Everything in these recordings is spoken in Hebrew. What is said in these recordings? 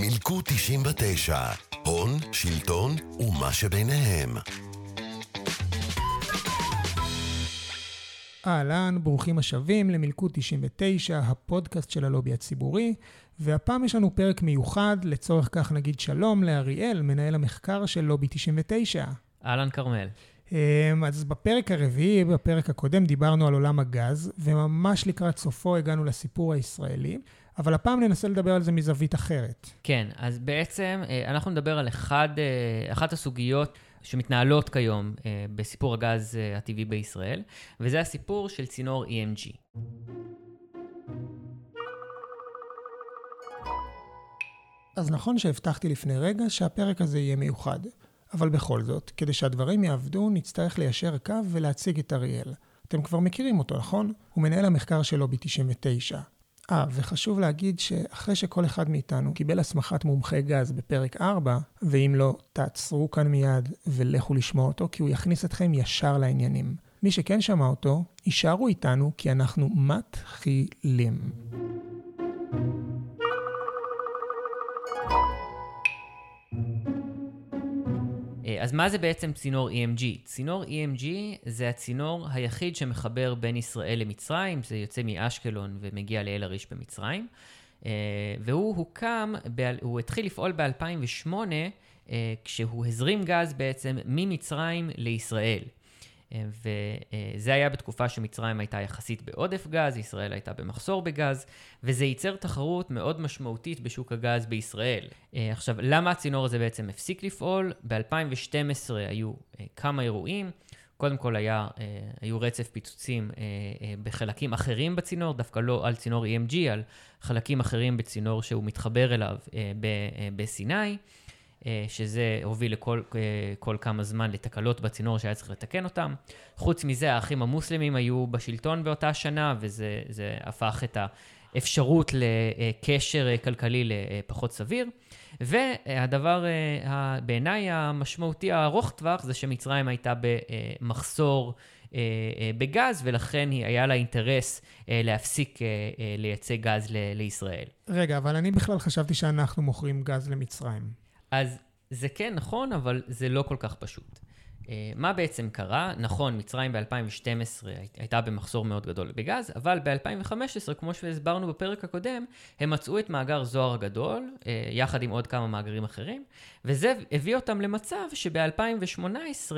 מילקו 99, הון, שלטון ומה שביניהם. אהלן, ברוכים השבים למלכוד 99, הפודקאסט של הלובי הציבורי, והפעם יש לנו פרק מיוחד, לצורך כך נגיד שלום לאריאל, מנהל המחקר של לובי 99. אהלן כרמל. אמ, אז בפרק הרביעי, בפרק הקודם, דיברנו על עולם הגז, וממש לקראת סופו הגענו לסיפור הישראלי, אבל הפעם ננסה לדבר על זה מזווית אחרת. כן, אז בעצם אה, אנחנו נדבר על אחד, אה, אחת הסוגיות שמתנהלות כיום אה, בסיפור הגז הטבעי בישראל, וזה הסיפור של צינור EMG. אז נכון שהבטחתי לפני רגע שהפרק הזה יהיה מיוחד. אבל בכל זאת, כדי שהדברים יעבדו, נצטרך ליישר קו ולהציג את אריאל. אתם כבר מכירים אותו, נכון? הוא מנהל המחקר של לובי 99. אה, וחשוב להגיד שאחרי שכל אחד מאיתנו קיבל הסמכת מומחה גז בפרק 4, ואם לא, תעצרו כאן מיד ולכו לשמוע אותו, כי הוא יכניס אתכם ישר לעניינים. מי שכן שמע אותו, יישארו איתנו, כי אנחנו מתחילים. אז מה זה בעצם צינור EMG? צינור EMG זה הצינור היחיד שמחבר בין ישראל למצרים, זה יוצא מאשקלון ומגיע לאל עריש במצרים. אה, והוא הוקם, הוא התחיל לפעול ב-2008, אה, כשהוא הזרים גז בעצם ממצרים לישראל. וזה היה בתקופה שמצרים הייתה יחסית בעודף גז, ישראל הייתה במחסור בגז, וזה ייצר תחרות מאוד משמעותית בשוק הגז בישראל. אה, עכשיו, למה הצינור הזה בעצם הפסיק לפעול? ב-2012 היו אה, כמה אירועים. קודם כל היה, אה, היו רצף פיצוצים בחלקים אחרים בצינור, דווקא לא על צינור EMG, על חלקים אחרים בצינור שהוא מתחבר אליו בסיני. אה, שזה הוביל לכל אה, כל כמה זמן לתקלות בצינור שהיה צריך לתקן אותם. חוץ מזה, האחים המוסלמים היו בשלטון באותה שנה, וזה הפך את האפשרות לקשר כלכלי לפחות סביר. והדבר בעיניי המשמעותי הארוך טווח זה שמצרים הייתה במחסור בגז, ולכן היה לה אינטרס להפסיק לייצא גז לישראל. רגע, אבל אני בכלל חשבתי שאנחנו מוכרים גז למצרים. אז זה כן נכון, אבל זה לא כל כך פשוט. Uh, מה בעצם קרה? נכון, מצרים ב-2012 הייתה במחסור מאוד גדול בגז, אבל ב-2015, כמו שהסברנו בפרק הקודם, הם מצאו את מאגר זוהר הגדול, uh, יחד עם עוד כמה מאגרים אחרים, וזה הביא אותם למצב שב-2018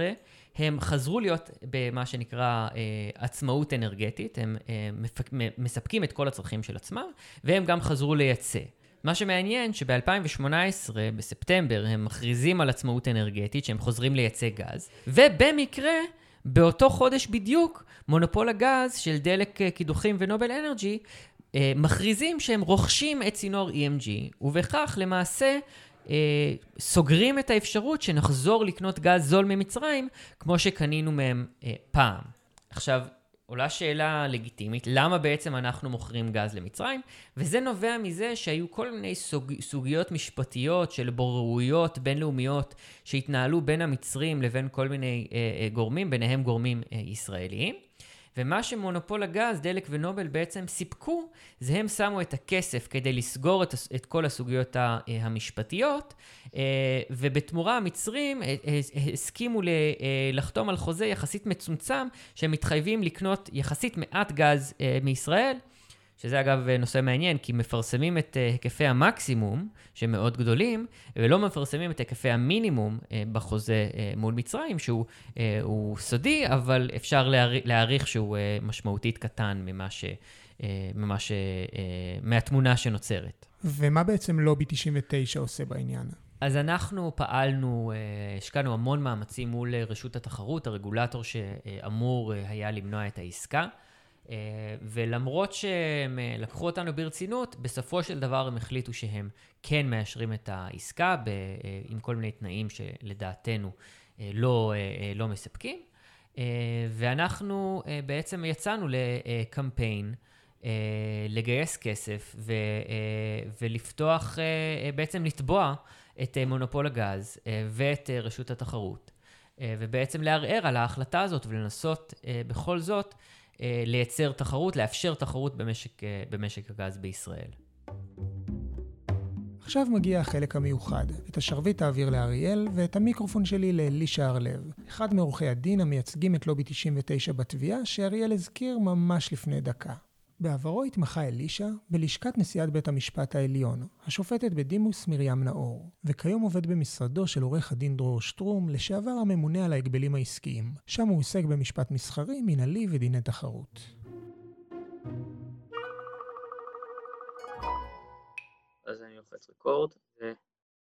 הם חזרו להיות במה שנקרא uh, עצמאות אנרגטית, הם uh, מפק, מספקים את כל הצרכים של עצמם, והם גם חזרו לייצא. מה שמעניין שב-2018, בספטמבר, הם מכריזים על עצמאות אנרגטית, שהם חוזרים לייצא גז, ובמקרה, באותו חודש בדיוק, מונופול הגז של דלק אה, קידוחים ונובל אנרג'י, אה, מכריזים שהם רוכשים את צינור EMG, ובכך למעשה אה, סוגרים את האפשרות שנחזור לקנות גז זול ממצרים, כמו שקנינו מהם אה, פעם. עכשיו, עולה שאלה לגיטימית, למה בעצם אנחנו מוכרים גז למצרים? וזה נובע מזה שהיו כל מיני סוג, סוגיות משפטיות של בוררויות בינלאומיות שהתנהלו בין המצרים לבין כל מיני אה, אה, גורמים, ביניהם גורמים אה, ישראליים. ומה שמונופול הגז, דלק ונובל בעצם סיפקו, זה הם שמו את הכסף כדי לסגור את, את כל הסוגיות המשפטיות, אה, ובתמורה המצרים אה, אה, הסכימו לחתום על חוזה יחסית מצומצם, שהם מתחייבים לקנות יחסית מעט גז מישראל. שזה אגב נושא מעניין, כי מפרסמים את uh, היקפי המקסימום, שהם מאוד גדולים, ולא מפרסמים את היקפי המינימום uh, בחוזה uh, מול מצרים, שהוא סודי, אבל אפשר להעריך שהוא משמעותית קטן ממה ש... ממה ש... מהתמונה שנוצרת. ומה בעצם לובי 99 עושה בעניין? אז אנחנו פעלנו, השקענו המון מאמצים מול רשות התחרות, הרגולטור שאמור היה למנוע את העסקה. אה, ולמרות שהם אה, לקחו אותנו ברצינות, בסופו של דבר הם החליטו שהם כן מאשרים את העסקה ב, אה, עם כל מיני תנאים שלדעתנו לא, לא מספקים. ואנחנו בעצם יצאנו לקמפיין לגייס כסף ו, ולפתוח, בעצם לתבוע את מונופול הגז ואת רשות התחרות. ובעצם לערער על ההחלטה הזאת ולנסות בכל זאת לייצר תחרות, לאפשר תחרות במשק, במשק הגז בישראל. עכשיו מגיע החלק המיוחד. את השרביט תעביר לאריאל, ואת המיקרופון שלי לאלישע הרלב, אחד מעורכי הדין המייצגים את לובי 99 בתביעה, שאריאל הזכיר ממש לפני דקה. בעברו התמחה אלישע בלשכת נשיאת בית המשפט העליון, השופטת בדימוס מרים נאור, וכיום עובד במשרדו של עורך הדין דרור שטרום, לשעבר הממונה על ההגבלים העסקיים. שם הוא עוסק במשפט מסחרי, מנהלי ודיני תחרות. אז אני לוחץ רקורד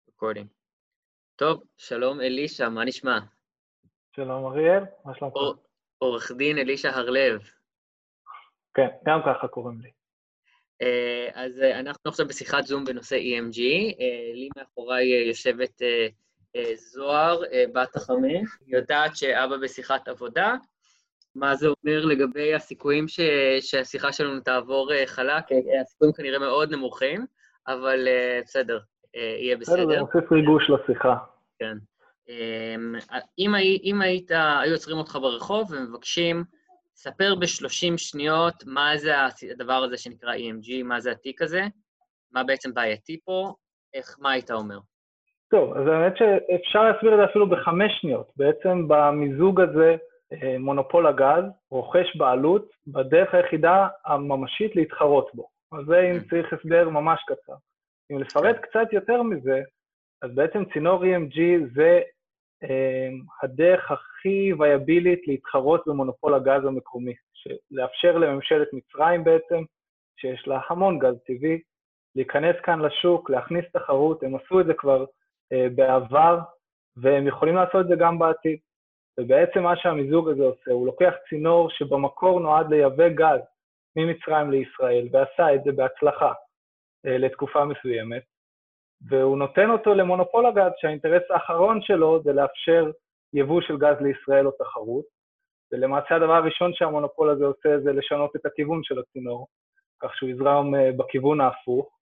ורקורדינג. טוב, שלום אלישע, מה נשמע? שלום אריאל, מה שלומך? עורך דין אלישע הרלב. כן, גם ככה קוראים לי. אה, אז אה, אנחנו עכשיו בשיחת זום בנושא EMG. אה, לי מאחוריי יושבת זוהר, בת החמש, יודעת שאבא בשיחת עבודה. מה זה אומר לגבי הסיכויים ש... שהשיחה שלנו תעבור חלק? הסיכויים כנראה מאוד נמוכים, אבל בסדר, יהיה בסדר. בסדר, זה מוסיף ריגוש לשיחה. כן. אם, אם היית, היו עוצרים אותך ברחוב ומבקשים ספר ב-30 שניות מה זה הדבר הזה שנקרא EMG, מה זה התיק הזה, מה בעצם בעייתי פה, איך, מה היית אומר? טוב, אז האמת שאפשר להסביר את זה אפילו בחמש שניות. בעצם במיזוג הזה, אה, מונופול הגז רוכש בעלות בדרך היחידה הממשית להתחרות בו. אז זה אם mm. צריך הסבר ממש קצר. אם לפרט קצת יותר מזה, אז בעצם צינור EMG זה הדרך הכי וייבילית להתחרות במונופול הגז המקומי, לאפשר לממשלת מצרים בעצם, שיש לה המון גז טבעי, להיכנס כאן לשוק, להכניס תחרות, הם עשו את זה כבר אה, בעבר, והם יכולים לעשות את זה גם בעתיד. ובעצם מה שהמיזוג הזה עושה, הוא לוקח צינור שבמקור נועד לייבא גז ממצרים לישראל, ועשה את זה בהצלחה אה, לתקופה מסוימת, והוא נותן אותו למונופול הגז, שהאינטרס האחרון שלו זה לאפשר יבוא של גז לישראל או תחרות, ולמעשה הדבר הראשון שהמונופול הזה עושה זה לשנות את הכיוון של הצינור, כך שהוא יזרם אה, בכיוון ההפוך.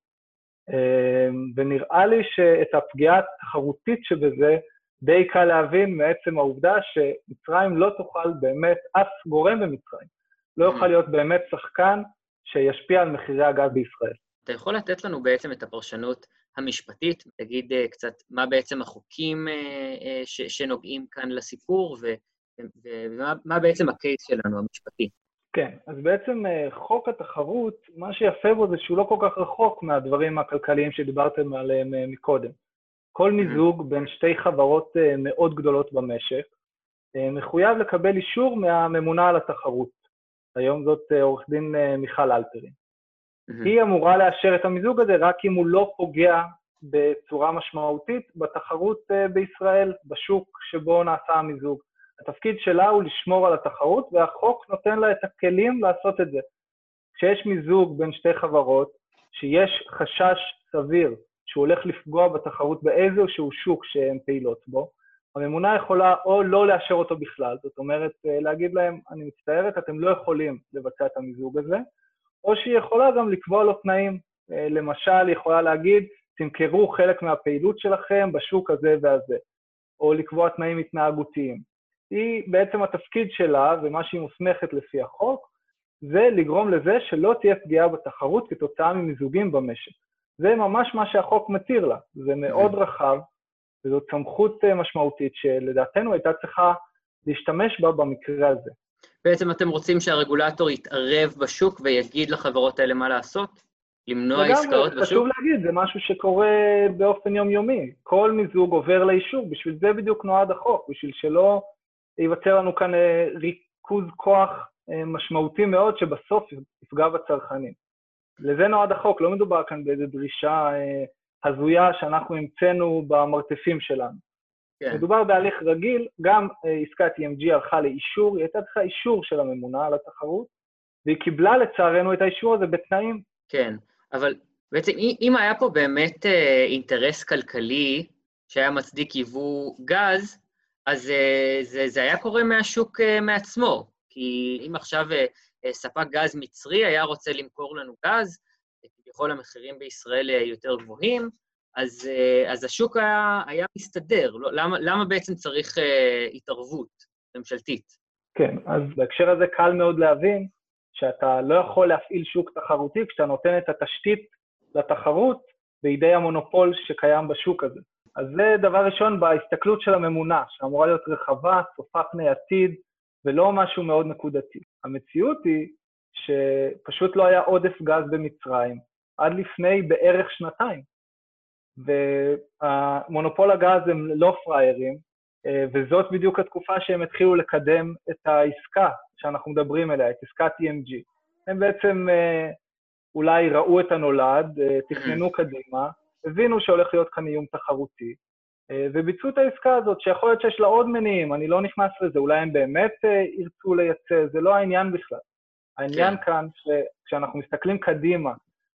אה, ונראה לי שאת הפגיעה התחרותית שבזה די קל להבין מעצם העובדה שמצרים לא תוכל באמת, אף גורם במצרים, לא יוכל להיות באמת שחקן שישפיע על מחירי הגז בישראל. אתה יכול לתת לנו בעצם את הפרשנות המשפטית, תגיד אה, קצת מה בעצם החוקים אה, אה, שנוגעים כאן לסיפור, ו, ומה בעצם הקייס שלנו, המשפטי. כן, אז בעצם חוק התחרות, מה שיפה בו זה שהוא לא כל כך רחוק מהדברים הכלכליים שדיברתם עליהם מקודם. כל מיזוג בין שתי חברות מאוד גדולות במשק מחויב לקבל אישור מהממונה על התחרות. היום זאת עורך דין מיכל אלפרין. Mm-hmm. היא אמורה לאשר את המיזוג הזה רק אם הוא לא פוגע בצורה משמעותית בתחרות uh, בישראל, בשוק שבו נעשה המיזוג. התפקיד שלה הוא לשמור על התחרות, והחוק נותן לה את הכלים לעשות את זה. כשיש מיזוג בין שתי חברות, שיש חשש סביר שהוא הולך לפגוע בתחרות באיזשהו שוק שהן פעילות בו, הממונה יכולה או לא לאשר אותו בכלל, זאת אומרת, אה, להגיד להם, אני מצטערת, אתם לא יכולים לבצע את המיזוג הזה, או שהיא יכולה גם לקבוע לו תנאים. אה, למשל, היא יכולה להגיד, תמכרו חלק מהפעילות שלכם בשוק הזה והזה, או לקבוע תנאים התנהגותיים. היא, בעצם התפקיד שלה, ומה שהיא מוסמכת לפי החוק, זה לגרום לזה שלא תהיה פגיעה בתחרות כתוצאה ממיזוגים במשק. זה ממש מה שהחוק מתיר לה, זה מאוד רחב, וזאת סמכות אה, משמעותית שלדעתנו הייתה צריכה להשתמש בה במקרה הזה. בעצם אתם רוצים שהרגולטור יתערב בשוק ויגיד לחברות האלה מה לעשות? למנוע עסקאות בשוק? חשוב להגיד, זה משהו שקורה באופן יומיומי. כל מיזוג עובר לאישור, בשביל זה בדיוק נועד החוק, בשביל שלא ייווצר לנו כאן אה, ריכוז כוח אה, משמעותי מאוד שבסוף יפגע בצרכנים. לזה נועד החוק, לא מדובר כאן באיזו דרישה אה, הזויה שאנחנו המצאנו במרתפים שלנו. כן. מדובר בהליך רגיל, גם אה, עסקת EMG הלכה לאישור, היא הייתה צריכה אישור של הממונה על התחרות, והיא קיבלה לצערנו את האישור הזה בתנאים. כן, אבל בעצם אם היה פה באמת אה, אינטרס כלכלי שהיה מצדיק יבוא גז, אז אה, זה, זה היה קורה מהשוק מעצמו. כי אם עכשיו ספק גז מצרי היה רוצה למכור לנו גז, כביכול המחירים בישראל יותר גבוהים, אז, אה, אז השוק היה, היה מסתדר. לא, למה, למה בעצם צריך uh, התערבות ממשלתית? כן, אז בהקשר הזה קל מאוד להבין שאתה לא יכול להפעיל שוק תחרותי כשאתה נותן את התשתית לתחרות בידי המונופול שקיים בשוק הזה. אז זה דבר ראשון בהסתכלות של הממונה, שאמורה להיות רחבה, צופה פני עתיד, ולא משהו מאוד נקודתי. המציאות היא שפשוט לא היה עודף גז במצרים עד לפני בערך שנתיים. והמונופול הגז הם לא פראיירים, אה, וזאת בדיוק התקופה שהם התחילו לקדם את העסקה שאנחנו מדברים עליה, את עסקת EMG. הם בעצם אה, אולי ראו את הנולד, אה, תכננו mm-hmm. קדימה, הבינו שהולך להיות כאן איום תחרותי, וביצעו את העסקה הזאת, שיכול להיות שיש לה עוד מניעים, אני לא נכנס לזה, אולי הם באמת ירצו לייצא, זה לא העניין בכלל. העניין כן. כאן, שכשאנחנו מסתכלים קדימה,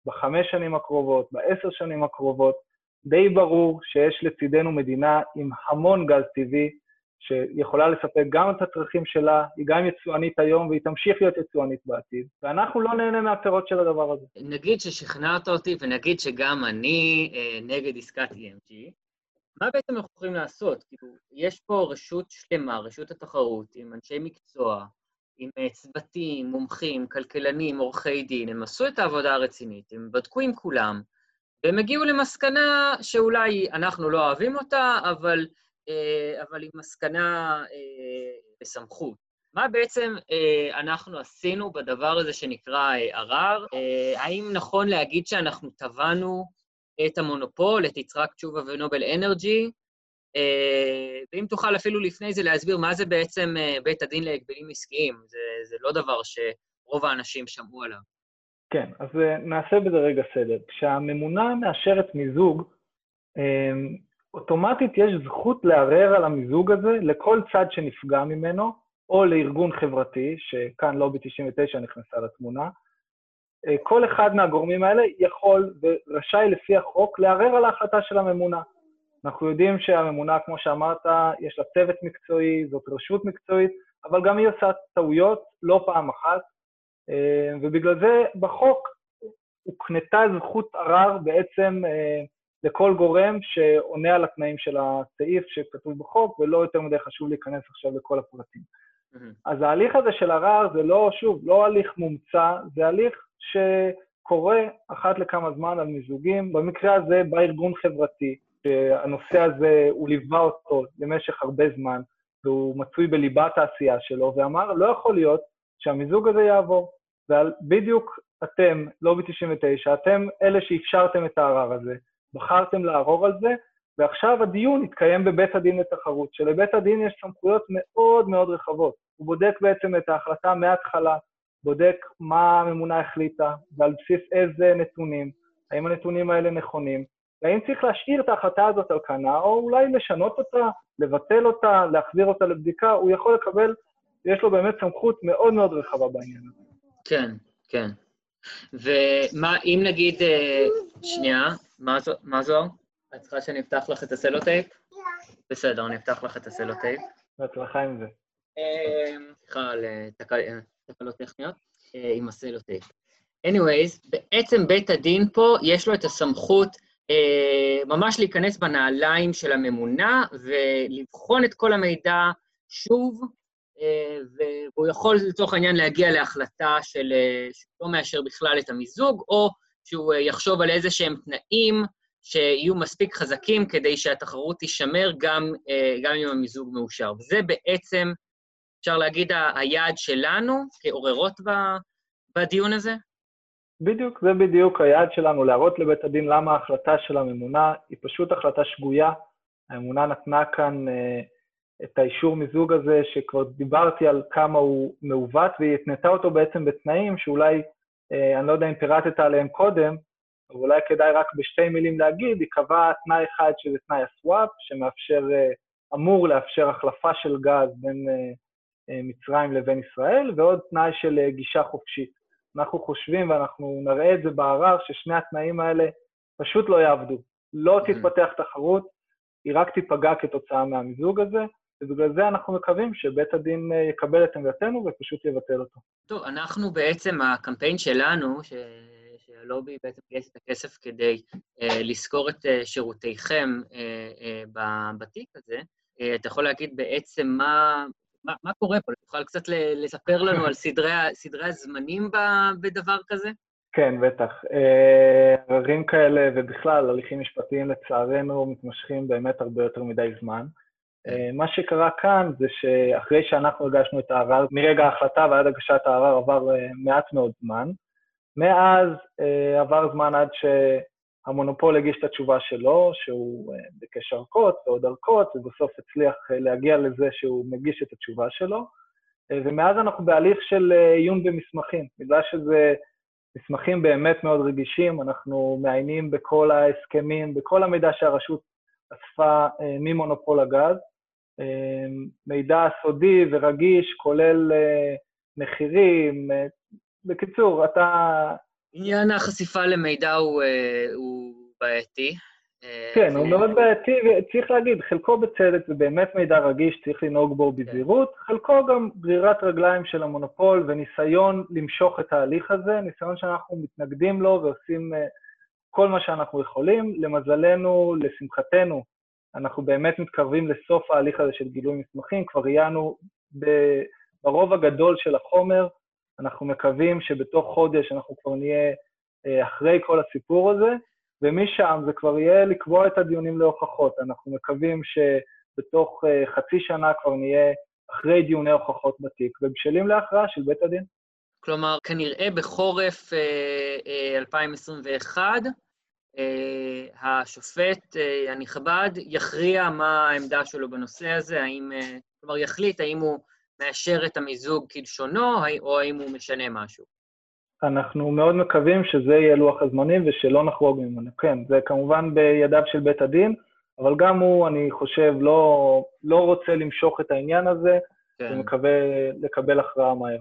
בחמש שנים הקרובות, בעשר שנים הקרובות, די ברור שיש לצידנו מדינה עם המון גז טבעי, שיכולה לספק גם את הצרכים שלה, היא גם יצואנית היום והיא תמשיך להיות יצואנית בעתיד, ואנחנו לא נהנה מהפירות של הדבר הזה. נגיד ששכנעת אותי ונגיד שגם אני אה, נגד עסקת EMG, מה בעצם אנחנו יכולים לעשות? כאילו, יש פה רשות שלמה, רשות התחרות, עם אנשי מקצוע, עם אה, צוותים, מומחים, כלכלנים, עורכי דין, הם עשו את העבודה הרצינית, הם בדקו עם כולם, והם הגיעו למסקנה שאולי אנחנו לא אוהבים אותה, אבל, אה, אבל היא מסקנה אה, בסמכות. מה בעצם אנחנו עשינו בדבר הזה שנקרא ערר? האם נכון להגיד שאנחנו טבענו את המונופול, את יצחק תשובה ונובל אנרג'י, אה, ואם תוכל אפילו לפני זה להסביר מה זה בעצם אה, בית הדין להגבלים עסקיים, זה, זה לא דבר שרוב האנשים שמעו עליו. כן, אז אה, נעשה בזה רגע סדר. כשהממונה מאשרת מיזוג, אוטומטית יש זכות לערער על המיזוג הזה לכל צד שנפגע ממנו, או לארגון חברתי, שכאן לובי 99 נכנסה לתמונה. כל אחד מהגורמים האלה יכול ורשאי לפי החוק לערער על ההחלטה של הממונה. אנחנו יודעים שהממונה, כמו שאמרת, יש לה צוות מקצועי, זאת רשות מקצועית, אבל גם היא עושה טעויות לא פעם אחת, אה, ובגלל זה בחוק הוקנתה זכות ערר בעצם אה, לכל גורם שעונה על התנאים של הסעיף שכתוב בחוק, ולא יותר מדי חשוב להיכנס עכשיו לכל הפרטים. Mm-hmm. אז ההליך הזה של ערר זה לא, שוב, לא הליך מומצא, זה הליך שקורה אחת לכמה זמן על מיזוגים, במקרה הזה בא ארגון חברתי, שהנושא הזה, הוא ליווה אותו למשך הרבה זמן, והוא מצוי בליבת העשייה שלו, ואמר, לא יכול להיות שהמיזוג הזה יעבור. ובדיוק אתם, לובי 99, אתם אלה שאפשרתם את הערר הזה, בחרתם לערור על זה, ועכשיו הדיון יתקיים בבית הדין לתחרות, שלבית הדין יש סמכויות מאוד מאוד רחבות. הוא בודק בעצם את ההחלטה מההתחלה, בודק מה הממונה החליטה ועל בסיס איזה נתונים, האם הנתונים האלה נכונים, והאם צריך להשאיר את ההחלטה הזאת על כנה, או אולי לשנות אותה, לבטל אותה, להחזיר אותה לבדיקה, הוא יכול לקבל, יש לו באמת סמכות מאוד מאוד רחבה בעניין הזה. כן, כן. ומה, אם נגיד, אה, שנייה, מה זו? את צריכה שאני אפתח לך את הסלוטייפ? בסדר, אני אפתח לך את הסלוטייפ. בהצלחה עם זה. אה, סליחה על אה, תקלות טכניות, עם הסלוטייפ. anyways, בעצם בית הדין פה, יש לו את הסמכות אה, ממש להיכנס בנעליים של הממונה ולבחון את כל המידע שוב, והוא יכול לצורך העניין להגיע להחלטה של אה, שהוא לא מאשר בכלל את המיזוג, או שהוא יחשוב על איזה שהם תנאים שיהיו מספיק חזקים כדי שהתחרות תישמר גם, גם אם המיזוג מאושר. וזה בעצם, אפשר להגיד, היעד שלנו כעוררות בדיון הזה? בדיוק, זה בדיוק היעד שלנו, להראות לבית הדין למה ההחלטה של הממונה היא פשוט החלטה שגויה. הממונה נתנה כאן אה, את האישור מיזוג הזה, שכבר דיברתי על כמה הוא מעוות, והיא התנתה אותו בעצם בתנאים שאולי, אה, אני לא יודע אם פירטת עליהם קודם, אבל אולי כדאי רק בשתי מילים להגיד, היא קבעה תנאי אחד שזה תנאי הסוואפ, שמאפשר, אה, אמור לאפשר החלפה של גז בין אה, אה, מצרים לבין ישראל, ועוד תנאי של אה, גישה חופשית. אנחנו חושבים, ואנחנו נראה את זה בערר, ששני התנאים האלה פשוט לא יעבדו. לא תתפתח תחרות, היא רק תיפגע כתוצאה מהמיזוג הזה, ובגלל זה אנחנו מקווים שבית הדין אה, יקבל את עמדתנו ופשוט יבטל אותו. טוב, אנחנו בעצם, הקמפיין שלנו, ש... שהלובי בעצם גייס את הכסף כדי uh, לשכור את uh, שירותיכם uh, uh, בתיק הזה, uh, אתה יכול להגיד בעצם מה, מה, מה קורה פה? תוכל קצת לספר לנו על סדרי, סדרי הזמנים בדבר כזה? כן, בטח. עררים כאלה ובכלל הליכים משפטיים לצערנו מתמשכים באמת הרבה יותר מדי זמן. מה שקרה כאן זה שאחרי שאנחנו הגשנו את הערר, מרגע ההחלטה ועד הגשת הערר עבר מעט מאוד זמן. מאז עבר זמן עד שהמונופול הגיש את התשובה שלו, שהוא ביקש ארכות ועוד ארכות, ובסוף הצליח להגיע לזה שהוא מגיש את התשובה שלו. ומאז אנחנו בהליך של עיון במסמכים, בגלל שזה מסמכים באמת מאוד רגישים, אנחנו מעיינים בכל ההסכמים, בכל המידע שהרשות אספה ממונופול הגז. מידע סודי ורגיש, כולל מחירים. בקיצור, אתה... עניין החשיפה למידע הוא, הוא בעייתי. כן, הוא מאוד בעייתי, וצריך להגיד, חלקו בצדק זה באמת מידע רגיש, צריך לנהוג בו בזהירות, חלקו גם גרירת רגליים של המונופול וניסיון למשוך את ההליך הזה, ניסיון שאנחנו מתנגדים לו ועושים כל מה שאנחנו יכולים. למזלנו, לשמחתנו, אנחנו באמת מתקרבים לסוף ההליך הזה של גילוי מסמכים, כבר עיינו ברוב הגדול של החומר, אנחנו מקווים שבתוך חודש אנחנו כבר נהיה אחרי כל הסיפור הזה, ומשם זה כבר יהיה לקבוע את הדיונים להוכחות. אנחנו מקווים שבתוך חצי שנה כבר נהיה אחרי דיוני הוכחות בתיק, ובשלים להכרעה של בית הדין. כלומר, כנראה בחורף 2021, השופט הנכבד יכריע מה העמדה שלו בנושא הזה, האם, כלומר, יחליט האם הוא מאשר את המיזוג כלשונו, או האם הוא משנה משהו. אנחנו מאוד מקווים שזה יהיה לוח הזמנים ושלא נחרוג ממנו. כן, זה כמובן בידיו של בית הדין, אבל גם הוא, אני חושב, לא, לא רוצה למשוך את העניין הזה, כן. ומקווה לקבל הכרעה מהר.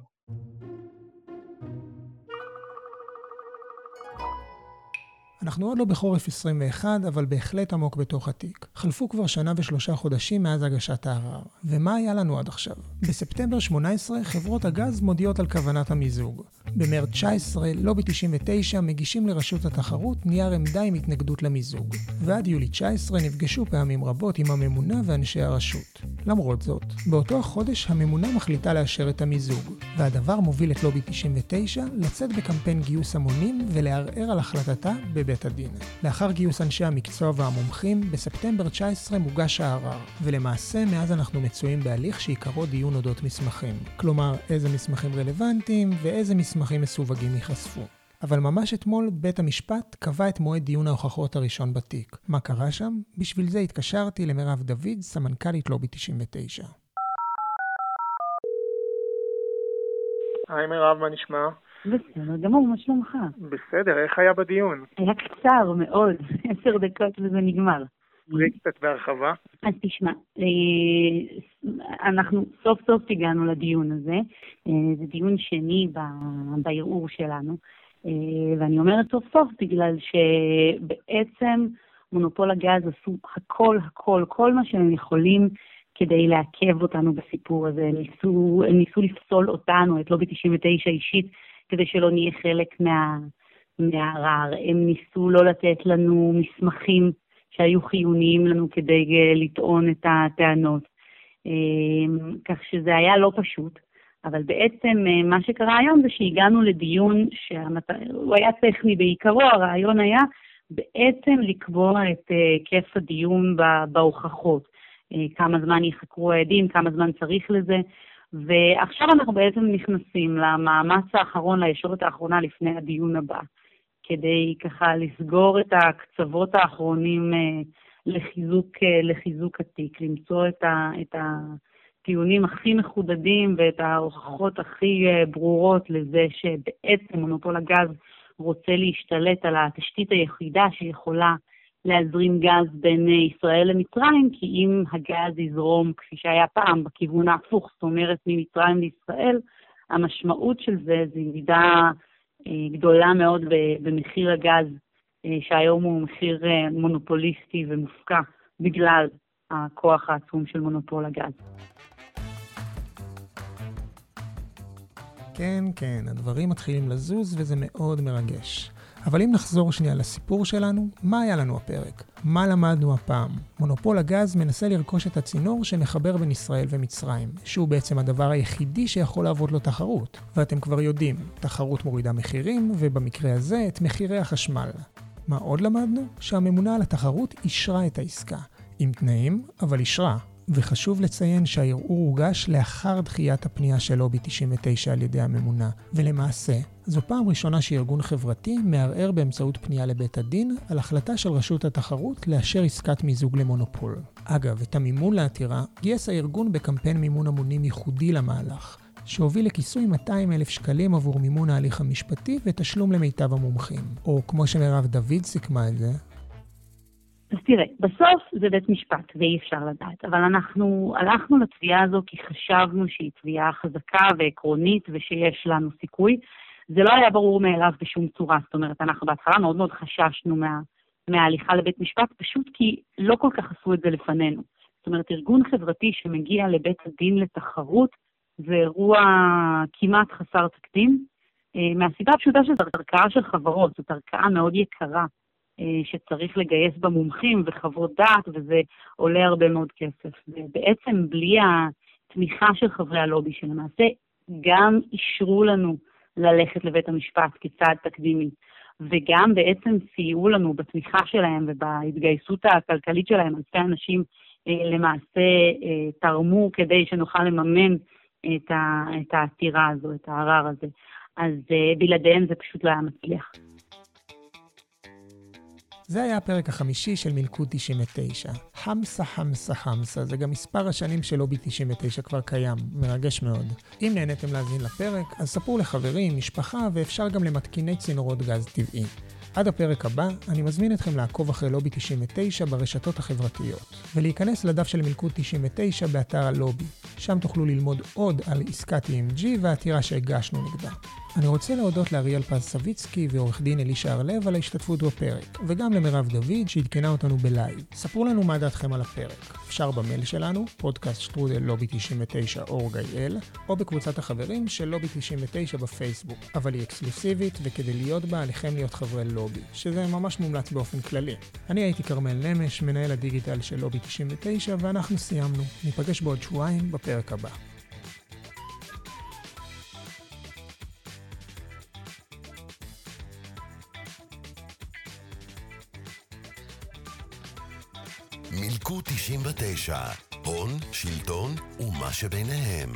אנחנו עוד לא בחורף 21, אבל בהחלט עמוק בתוך התיק. חלפו כבר שנה ושלושה חודשים מאז הגשת הערר. ומה היה לנו עד עכשיו? בספטמבר 18 חברות הגז מודיעות על כוונת המיזוג. במרץ 19, לובי 99 מגישים לרשות התחרות נייר עמדה עם התנגדות למיזוג. ועד יולי 19 נפגשו פעמים רבות עם הממונה ואנשי הרשות. למרות זאת, באותו החודש הממונה מחליטה לאשר את המיזוג, והדבר מוביל את לובי 99 לצאת בקמפיין גיוס המונים ולערער על החלטתה בבית הדין. לאחר גיוס אנשי המקצוע והמומחים, בספטמבר 19 מוגש הערר, ולמעשה מאז אנחנו מצויים בהליך שעיקרו דיון אודות מסמכים. כלומר, איזה מסמכים רלוונטיים ואיזה מסמכים מסווגים ייחשפו. אבל ממש אתמול בית המשפט קבע את מועד דיון ההוכחות הראשון בתיק. מה קרה שם? בשביל זה התקשרתי למירב דוד, סמנכ"לית לובי 99. היי מירב, מה נשמע? בסדר גמור, מה שלומך? בסדר, איך היה בדיון? היה קצר מאוד, עשר דקות וזה נגמר. ספרי קצת בהרחבה. אז תשמע, אנחנו סוף סוף הגענו לדיון הזה. זה דיון שני בערעור שלנו. ואני אומרת סוף סוף בגלל שבעצם מונופול הגז עשו הכל, הכל, כל מה שהם יכולים כדי לעכב אותנו בסיפור הזה. ניסו, ניסו לפסול אותנו, את לובי 99 אישית, כדי שלא נהיה חלק מה, מהערר. הם ניסו לא לתת לנו מסמכים שהיו חיוניים לנו כדי לטעון את הטענות. כך שזה היה לא פשוט. אבל בעצם מה שקרה היום זה שהגענו לדיון שהוא היה טכני בעיקרו, הרעיון היה בעצם לקבוע את היקף הדיון בהוכחות. כמה זמן יחקרו העדים, כמה זמן צריך לזה. ועכשיו אנחנו בעצם נכנסים למאמץ האחרון, לישורת האחרונה לפני הדיון הבא, כדי ככה לסגור את הקצוות האחרונים לחיזוק, לחיזוק התיק, למצוא את ה... את הטיעונים הכי מחודדים ואת ההוכחות הכי ברורות לזה שבעצם מונופול הגז רוצה להשתלט על התשתית היחידה שיכולה להזרים גז בין ישראל למצרים, כי אם הגז יזרום, כפי שהיה פעם, בכיוון ההפוך, זאת אומרת ממצרים לישראל, המשמעות של זה זה ירידה גדולה מאוד במחיר הגז, שהיום הוא מחיר מונופוליסטי ומופקע בגלל הכוח העצום של מונופול הגז. כן, כן, הדברים מתחילים לזוז וזה מאוד מרגש. אבל אם נחזור שנייה לסיפור שלנו, מה היה לנו הפרק? מה למדנו הפעם? מונופול הגז מנסה לרכוש את הצינור שמחבר בין ישראל ומצרים, שהוא בעצם הדבר היחידי שיכול לעבוד לו תחרות. ואתם כבר יודעים, תחרות מורידה מחירים, ובמקרה הזה את מחירי החשמל. מה עוד למדנו? שהממונה על התחרות אישרה את העסקה. עם תנאים, אבל אישרה. וחשוב לציין שהערעור הוגש לאחר דחיית הפנייה של לובי 99 על ידי הממונה, ולמעשה, זו פעם ראשונה שארגון חברתי מערער באמצעות פנייה לבית הדין על החלטה של רשות התחרות לאשר עסקת מיזוג למונופול. אגב, את המימון לעתירה גייס הארגון בקמפיין מימון המונים ייחודי למהלך, שהוביל לכיסוי 200 אלף שקלים עבור מימון ההליך המשפטי ותשלום למיטב המומחים. או כמו שמירב דוד סיכמה את זה, אז תראה, בסוף זה בית משפט ואי אפשר לדעת, אבל אנחנו הלכנו לתביעה הזו כי חשבנו שהיא תביעה חזקה ועקרונית ושיש לנו סיכוי. זה לא היה ברור מאליו בשום צורה, זאת אומרת, אנחנו בהתחלה מאוד מאוד חששנו מה, מההליכה לבית משפט, פשוט כי לא כל כך עשו את זה לפנינו. זאת אומרת, ארגון חברתי שמגיע לבית הדין לתחרות זה אירוע כמעט חסר תקדים, אה, מהסיבה הפשוטה שזו ערכאה של חברות, זאת ערכאה מאוד יקרה. אה, שצריך לגייס בה מומחים וחוות דעת, וזה עולה הרבה מאוד כסף. ובעצם בלי התמיכה של חברי הלובי, שלמעשה גם אישרו לנו ללכת לבית המשפט כצעד תקדימי, וגם בעצם סייעו לנו בתמיכה שלהם ובהתגייסות הכלכלית שלהם, אלפי אנשים אה, למעשה אה, תרמו כדי שנוכל לממן את העתירה הזו, את הערר הזה. אז בלעדיהם זה פשוט לא היה מצליח. זה היה הפרק החמישי של מלכוד 99. חמסה חמסה חמסה, זה גם מספר השנים שלובי 99 כבר קיים, מרגש מאוד. אם נהניתם להאזין לפרק, אז ספרו לחברים, משפחה, ואפשר גם למתקיני צינורות גז טבעי. עד הפרק הבא, אני מזמין אתכם לעקוב אחרי לובי 99 ברשתות החברתיות, ולהיכנס לדף של מלכוד 99 באתר הלובי. שם תוכלו ללמוד עוד על עסקת EMG והעתירה שהגשנו נגדה. אני רוצה להודות לאריאל פז סביצקי ועורך דין אלישע הרלב על ההשתתפות בפרק, וגם למירב דוד שעדכנה אותנו בלייב. ספרו לנו מה דעתכם על הפרק. אפשר במייל שלנו, פודקאסט שטרודל לובי 99 org.il, או בקבוצת החברים של לובי 99 בפייסבוק. אבל היא אקסקלוסיבית, וכדי להיות בה עליכם להיות חברי לובי, שזה ממש מומלץ באופן כללי. אני הייתי כרמל נמש, מנהל הדיגיטל של לובי 99, ואנחנו סיימנו. ניפגש בעוד שבועיים בפרק הבא. מילקו 99, הון, שלטון ומה שביניהם.